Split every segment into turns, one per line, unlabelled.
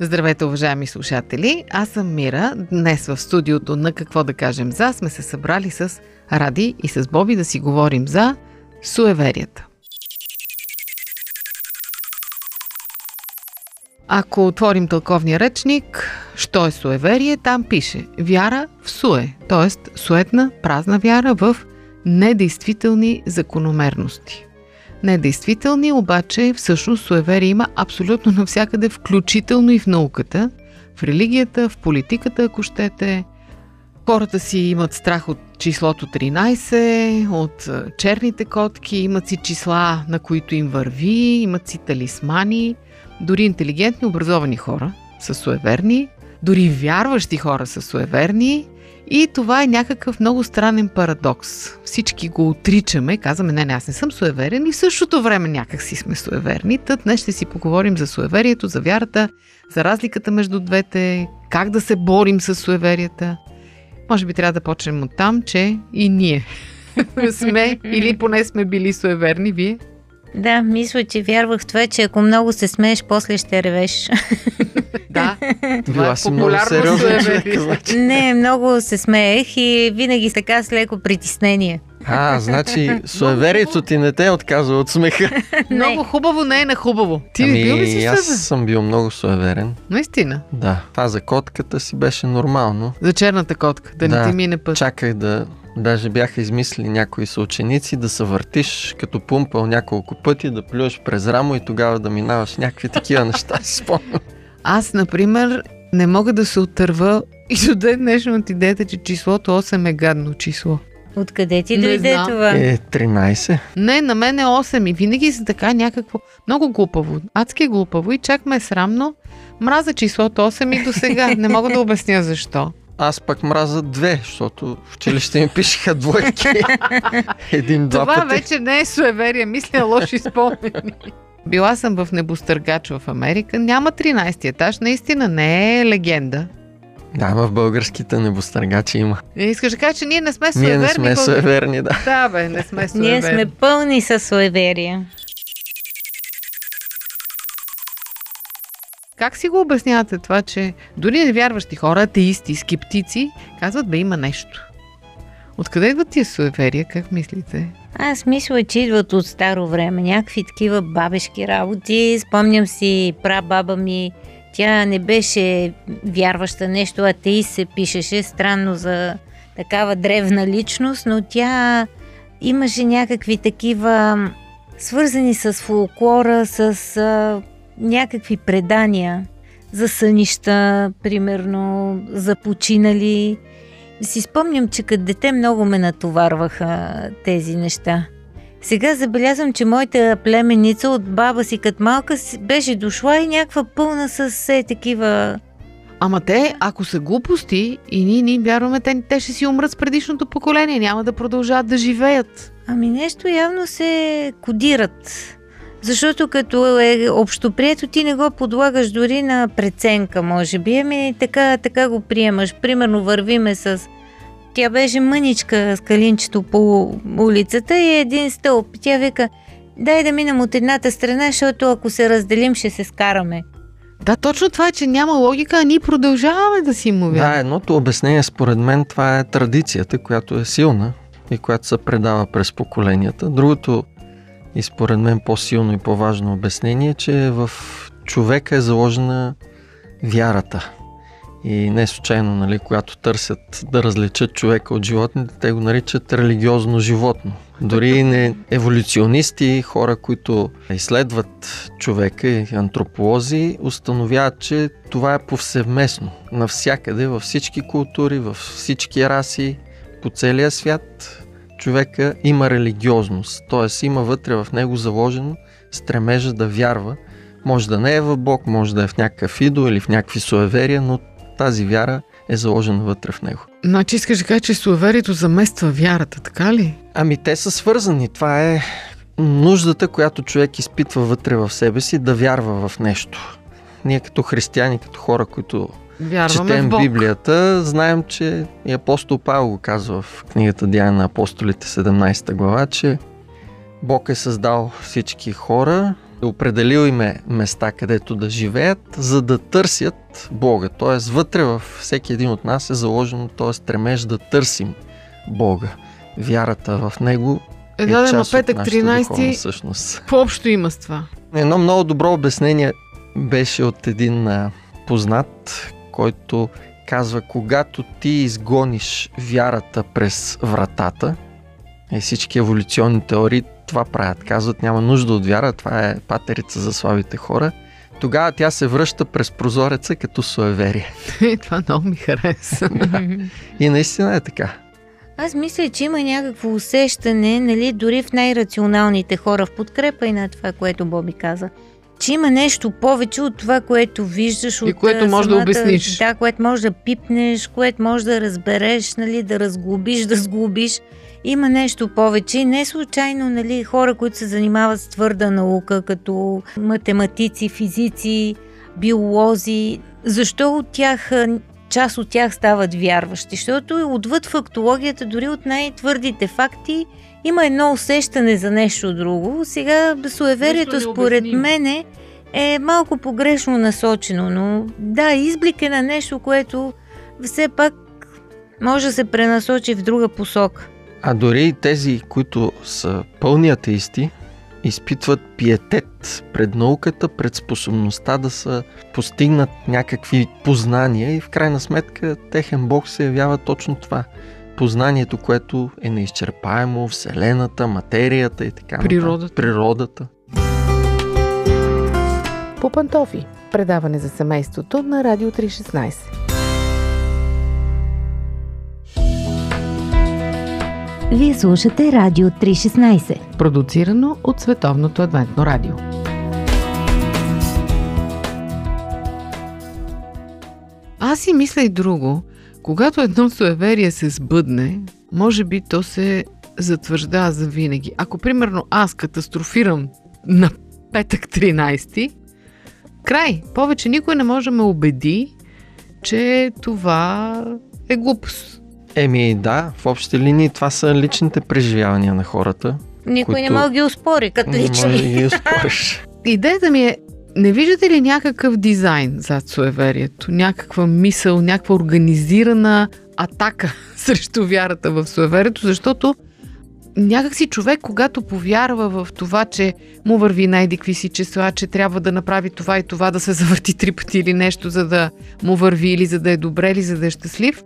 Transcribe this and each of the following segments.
Здравейте, уважаеми слушатели! Аз съм Мира. Днес в студиото на Какво да кажем за сме се събрали с Ради и с Боби да си говорим за суеверията. Ако отворим тълковния речник, що е суеверие, там пише вяра в суе, т.е. суетна, празна вяра в недействителни закономерности. Недействителни, обаче всъщност суеверие има абсолютно навсякъде, включително и в науката, в религията, в политиката, ако щете. Хората си имат страх от числото 13, от а, черните котки, имат си числа, на които им върви, имат си талисмани. Дори интелигентни, образовани хора са суеверни, дори вярващи хора са суеверни. И това е някакъв много странен парадокс. Всички го отричаме, казваме, не, не, аз не съм суеверен и в същото време някак си сме суеверни. Тът днес ще си поговорим за суеверието, за вярата, за разликата между двете, как да се борим с суеверията. Може би трябва да почнем от там, че и ние сме или поне сме били суеверни, вие.
Да, мисля, че вярвах в това, че ако много се смееш, после ще ревеш.
Да, това
Била
е популярно
човек, значи.
Не, много се смеех и винаги така с леко притеснение.
А, значи суеверието ти не те е отказва от смеха.
Много хубаво не е на хубаво. Ти ами, бил ли си
аз
суеверен?
съм бил много суеверен.
Наистина.
Да, това за котката си беше нормално.
За черната котка, да,
Да.
не ти мине път.
Чаках да... Даже бяха измислили някои съученици да се въртиш като пумпал няколко пъти, да плюеш през рамо и тогава да минаваш някакви такива неща. си спомням.
Аз, например, не мога да се отърва и до ден днешно от идеята, че числото 8 е гадно число.
Откъде ти дойде
знам.
това?
Е, 13.
Не, на мен е 8 и винаги са така някакво много глупаво. Адски глупаво и чак ме е срамно. Мраза числото 8 и до сега. Не мога да обясня защо.
Аз пък мраза две, защото в училище ми пишеха двойки. Един-два
Това
пъти.
вече не е суеверие, мисля лоши спомени. Била съм в небостъргач в Америка. Няма 13 етаж, наистина не е легенда.
Да, в българските небостъргачи има.
И искаш да кажа, че ние не сме суеверни.
Ние не сме суеверни, да.
Да, бе, не сме суеверни.
Ние сме пълни със суеверия.
Как си го обяснявате това, че дори невярващи хора, атеисти, скептици, казват, бе, има нещо. Откъде идват тия суеверия, как мислите?
Аз мисля, че идват от старо време. Някакви такива бабешки работи. Спомням си прабаба ми. Тя не беше вярваща нещо, атеист се пишеше. Странно за такава древна личност, но тя имаше някакви такива свързани с фолклора, с някакви предания за сънища, примерно, за починали. Си спомням, че като дете много ме натоварваха тези неща. Сега забелязвам, че моята племеница от баба си като малка беше дошла и някаква пълна с все такива...
Ама те, ако са глупости и ние не им вярваме, те, те ще си умрат с предишното поколение, няма да продължават да живеят.
Ами нещо явно се кодират. Защото като е общоприето, ти не го подлагаш дори на преценка, може би. Ами така, така го приемаш. Примерно вървиме с... Тя беше мъничка с калинчето по улицата и един стълб. Тя вика, дай да минем от едната страна, защото ако се разделим, ще се скараме.
Да, точно това е, че няма логика, а ние продължаваме да си му
Да,
вярваме.
едното обяснение според мен това е традицията, която е силна и която се предава през поколенията. Другото и според мен по-силно и по-важно обяснение, че в човека е заложена вярата. И не случайно, нали, когато търсят да различат човека от животните, те го наричат религиозно животно. Дори не еволюционисти, хора, които изследват човека и антрополози, установяват, че това е повсеместно. Навсякъде, във всички култури, във всички раси, по целия свят, човека има религиозност. Т.е. има вътре в него заложено стремежа да вярва Може да не е в Бог, може да е в някакъв идол или в някакви суеверия, но тази вяра е заложена вътре в него.
Значи искаш да кажа, че суеверието замества вярата, така ли?
Ами те са свързани. Това е нуждата, която човек изпитва вътре в себе си да вярва в нещо. Ние като християни, като хора, които
Вярваме
четем
в Бог.
Библията, знаем, че и апостол Павел го казва в книгата Деяния на апостолите 17 глава, че Бог е създал всички хора, определил им е места, където да живеят, за да търсят Бога. Тоест, вътре в всеки един от нас е заложено т.е. стремеж да търсим Бога. Вярата в Него
Е,
е
да,
част от
петък
духовна
13
същност.
по-общо има с това.
Едно много добро обяснение беше от един познат, който казва, когато ти изгониш вярата през вратата, и всички еволюционни теории това правят. Казват, няма нужда от вяра, това е патерица за слабите хора. Тогава тя се връща през прозореца като суеверие.
Е, това много ми хареса.
И наистина е така.
Аз мисля, че има някакво усещане, нали, дори в най-рационалните хора, в подкрепа и на това, което Боби каза, че има нещо повече от това, което виждаш
И
от
което
а,
можеш да
самата-
обясниш.
Да, което можеш да пипнеш, което можеш да разбереш, нали, да разглобиш, да сглобиш. Има нещо повече. И Не случайно, нали, хора, които се занимават с твърда наука, като математици, физици, биолози, защо от тях част от тях стават вярващи, защото отвъд фактологията, дори от най-твърдите факти, има едно усещане за нещо друго. Сега суеверието, според мене, е малко погрешно насочено, но да, изблик е на нещо, което все пак може да се пренасочи в друга посока.
А дори и тези, които са пълни атеисти, изпитват пиетет пред науката, пред способността да са постигнат някакви познания и в крайна сметка техен бог се явява точно това. Познанието, което е неизчерпаемо, Вселената, материята и така.
Природата.
Природата.
По пантофи. Предаване за семейството на Радио 316.
Вие слушате Радио 316.
Продуцирано от Световното адвентно радио. Аз си мисля и друго. Когато едно суеверие се сбъдне, може би то се затвърждава за винаги. Ако, примерно, аз катастрофирам на петък 13, край. Повече никой не може да ме убеди, че това е глупост.
Еми да, в общи линии това са личните преживявания на хората.
Никой
Които-
не може да ги успори като
Не може да
лични.
ги успориш.
Идеята ми е, не виждате ли някакъв дизайн зад суеверието? Някаква мисъл, някаква организирана атака срещу вярата в суеверието, защото някакси човек, когато повярва в това, че му върви най-дикви си числа, че трябва да направи това и това, да се завърти три пъти или нещо, за да му върви, или за да е добре, или за да е щастлив,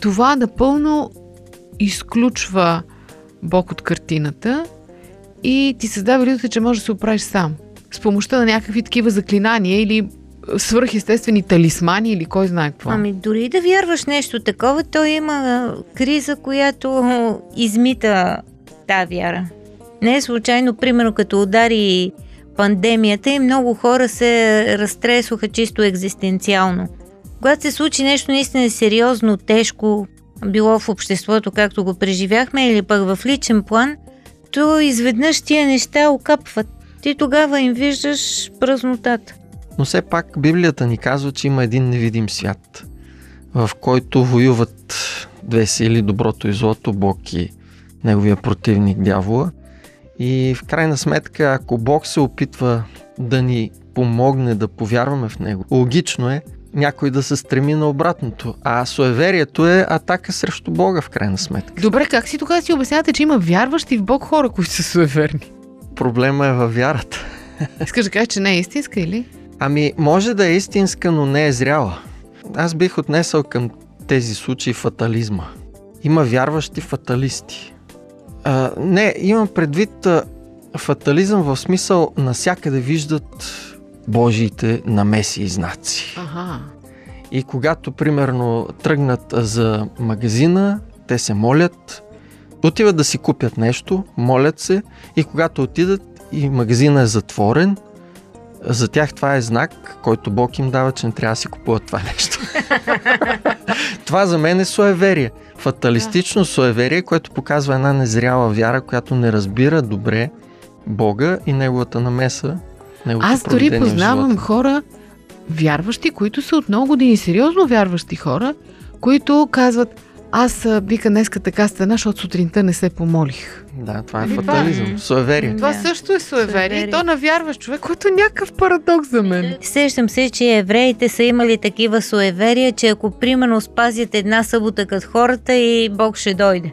това напълно изключва Бог от картината и ти създава иллюзията, че можеш да се оправиш сам. С помощта на някакви такива заклинания или свръхестествени талисмани или кой знае какво.
Ами дори да вярваш нещо такова, то има криза, която измита тази вяра. Не е случайно, примерно като удари пандемията и много хора се разтресоха чисто екзистенциално. Когато се случи нещо наистина сериозно, тежко, било в обществото, както го преживяхме, или пък в личен план, то изведнъж тия неща окапват. Ти тогава им виждаш празнотата.
Но все пак Библията ни казва, че има един невидим свят, в който воюват две сили, доброто и злото, Бог и неговия противник дявола. И в крайна сметка, ако Бог се опитва да ни помогне да повярваме в Него, логично е някой да се стреми на обратното. А суеверието е атака срещу Бога в крайна сметка.
Добре, как си тогава си обяснявате, че има вярващи в Бог хора, които са суеверни?
Проблема е във вярата.
Искаш да кажеш, че не е истинска или?
Ами, може да е истинска, но не е зряла. Аз бих отнесъл към тези случаи фатализма. Има вярващи фаталисти. А, не, имам предвид а, фатализъм в смисъл насякъде виждат Божиите намеси и знаци.
Ага.
И когато, примерно, тръгнат за магазина, те се молят, отиват да си купят нещо, молят се и когато отидат и магазина е затворен, За тях това е знак, който Бог им дава, че не трябва да си купуват това нещо. това за мен е суеверие. Фаталистично суеверие, което показва една незряла вяра, която не разбира добре Бога и неговата намеса. Неговото
Аз дори познавам хора, вярващи, които са от много години, сериозно вярващи хора, които казват, аз а, вика днеска така стана, защото сутринта не се помолих.
Да, това е
Ами, това е-
фатализъм, суеверие.
Това
Да.
също е суеверие.
Суеверие.
И то на вярващ човек, който е някакъв парадокс за мен.
Сещам се, че евреите са имали такива суеверия, че ако примерно спазят една събота като хората и Бог ще дойде.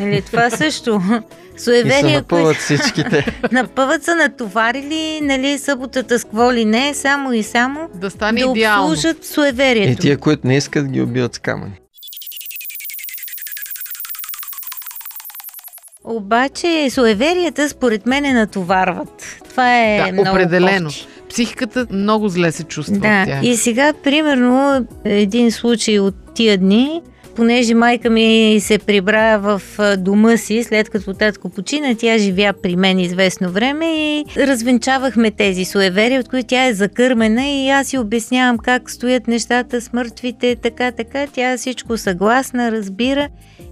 Нали, това също.
И се
Суеверия,
напъват всичките.
напъват са натоварили, нали, съботата с какво ли не, само и само
Да стане
да
идеално.
обслужат суеверието.
И тия, които не искат, ги убиват с камъни.
Обаче суеверията според мен натоварват. Това е
Да,
много
определено.
кофти.
Психиката много зле се чувства
Да, и сега, примерно, един случай от тия дни, понеже майка ми се прибра в дома си, след като татко почина, тя живя при мен известно време и развенчавахме тези суеверия, от които тя е закърмена и аз си обяснявам как стоят нещата с мъртвите, така, така. Тя всичко съгласна, разбира.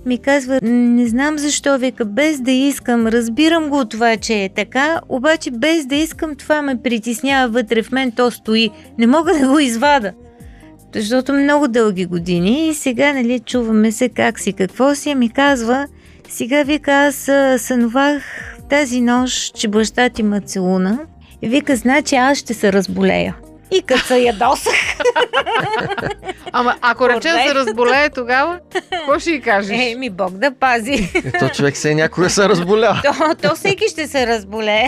Ми казва, не знам защо, вика, без да искам, разбирам го от това, че е така, обаче без да искам, това ме притеснява вътре в мен, то стои. Не мога да го извада. Защото много дълги години и сега, нали, чуваме се как си, какво си, ми казва, сега вика, аз сънувах тази нощ, че баща ти ме целуна. И вика, значи аз ще се разболея. И като се ядосах,
Ама ако рече да се разболее тогава, какво ще й кажеш?
е, ми Бог да пази.
Ето човек се някога се разболява.
то, то всеки ще се разболее.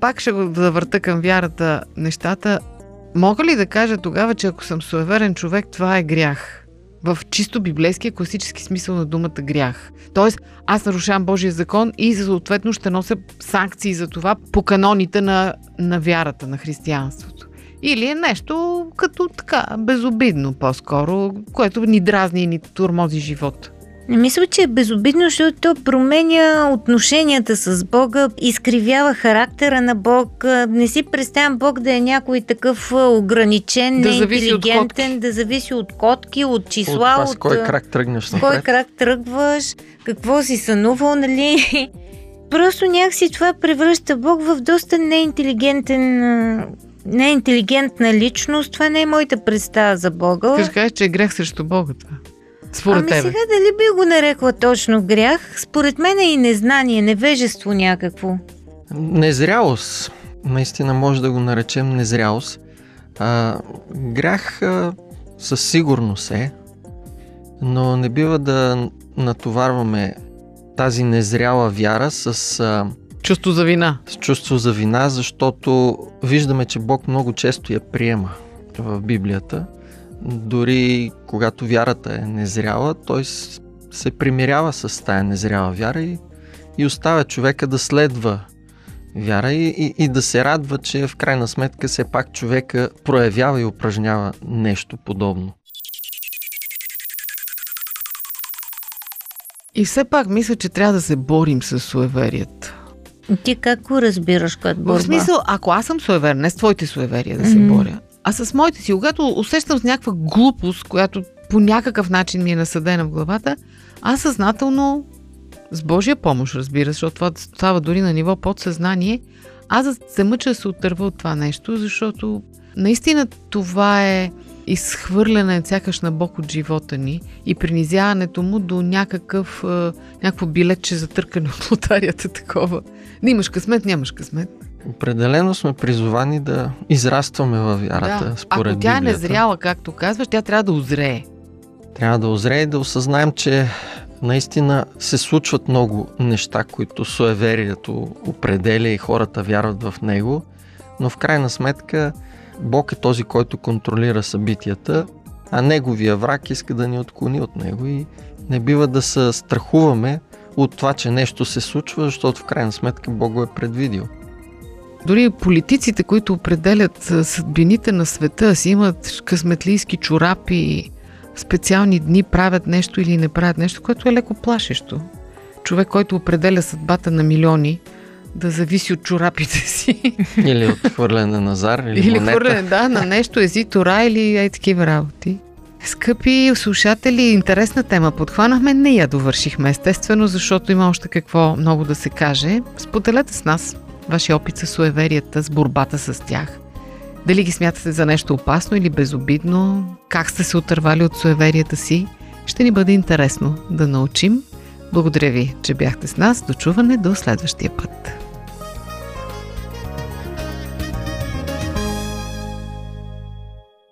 Пак ще го завърта към вярата нещата. Мога ли да кажа тогава, че ако съм суеверен човек, това е грях? В чисто библейския класически смисъл на думата грях. Тоест, аз нарушавам Божия закон и съответно ще нося санкции за това по каноните на, на вярата, на християнството. Или е нещо като така, безобидно по-скоро, което ни дразни и ни турмози живота.
Не мисля, че е безобидно, защото то променя отношенията с Бога, изкривява характера на Бог. Не си представям Бог да е някой такъв ограничен,
Да от
неинтелигентен, да зависи от котки, от
От
числа,
това с
от,
кой крак тръгнеш
с кой
напред.
крак тръгваш, какво си сънувал, нали? Просто някакси това превръща Бог в доста неинтелигентен, неинтелигентна личност. Това не е моята представа за Бога.
Кажеш, кажеш, че е грех срещу Бога това. Според
ами
тебе.
сега дали би го нарекла точно грях? Според мен е и незнание, невежество някакво.
Незрялост. Наистина може да го наречем незрялост. А, грях а, със сигурност е, но не бива да натоварваме тази незряла вяра с, а,
Чувство за вина.
с чувство за вина, защото виждаме, че Бог много често я приема в Библията. Дори когато вярата е незряла, той се примирява с тая незряла вяра и, и оставя човека да следва вяра и, и, и да се радва, че в крайна сметка все пак човека проявява и упражнява нещо подобно.
И все пак мисля, че трябва да се борим с суеверията.
Ти как го разбираш като борба?
В смисъл, ако аз съм суеверен, не с твоите суеверия да се
Мгм.
боря, а с моите си, когато усещам с някаква глупост, която по някакъв начин ми е насъдена в главата, аз съзнателно, с Божия помощ, разбира защото това става дори на ниво подсъзнание, аз се мъча да се отърва от това нещо, защото наистина това е изхвърляне сякаш на Бог от живота ни и принизяването му до някакъв, някакво билетче за търкане от лотарията такова. Не имаш късмет, нямаш късмет.
Определено сме призовани да израстваме във вярата,
да.
според
Ако тя е незряла, както казваш, тя трябва да озрее.
Трябва да озрее и да осъзнаем, че наистина се случват много неща, които суеверието определя и хората вярват в него, но в крайна сметка Бог е този, който контролира събитията, а неговия враг иска да ни отклони от него и не бива да се страхуваме от това, че нещо се случва, защото в крайна сметка Бог го е предвидил.
Дори политиците, които определят съдбините на света, си имат късметлийски чорапи, специални дни правят нещо или не правят нещо, което е леко плашещо. Човек, който определя съдбата на милиони, да зависи от чорапите си.
Или от хвърляне на зар, или,
Или
монета.
хвърляне, да, на нещо, езитора или ей такива работи. Скъпи слушатели, интересна тема подхванахме, не я довършихме естествено, защото има още какво много да се каже. Споделете с нас вашия опит с суеверията, с борбата с тях. Дали ги смятате за нещо опасно или безобидно? Как сте се отървали от суеверията си? Ще ни бъде интересно да научим. Благодаря ви, че бяхте с нас. До чуване до следващия път.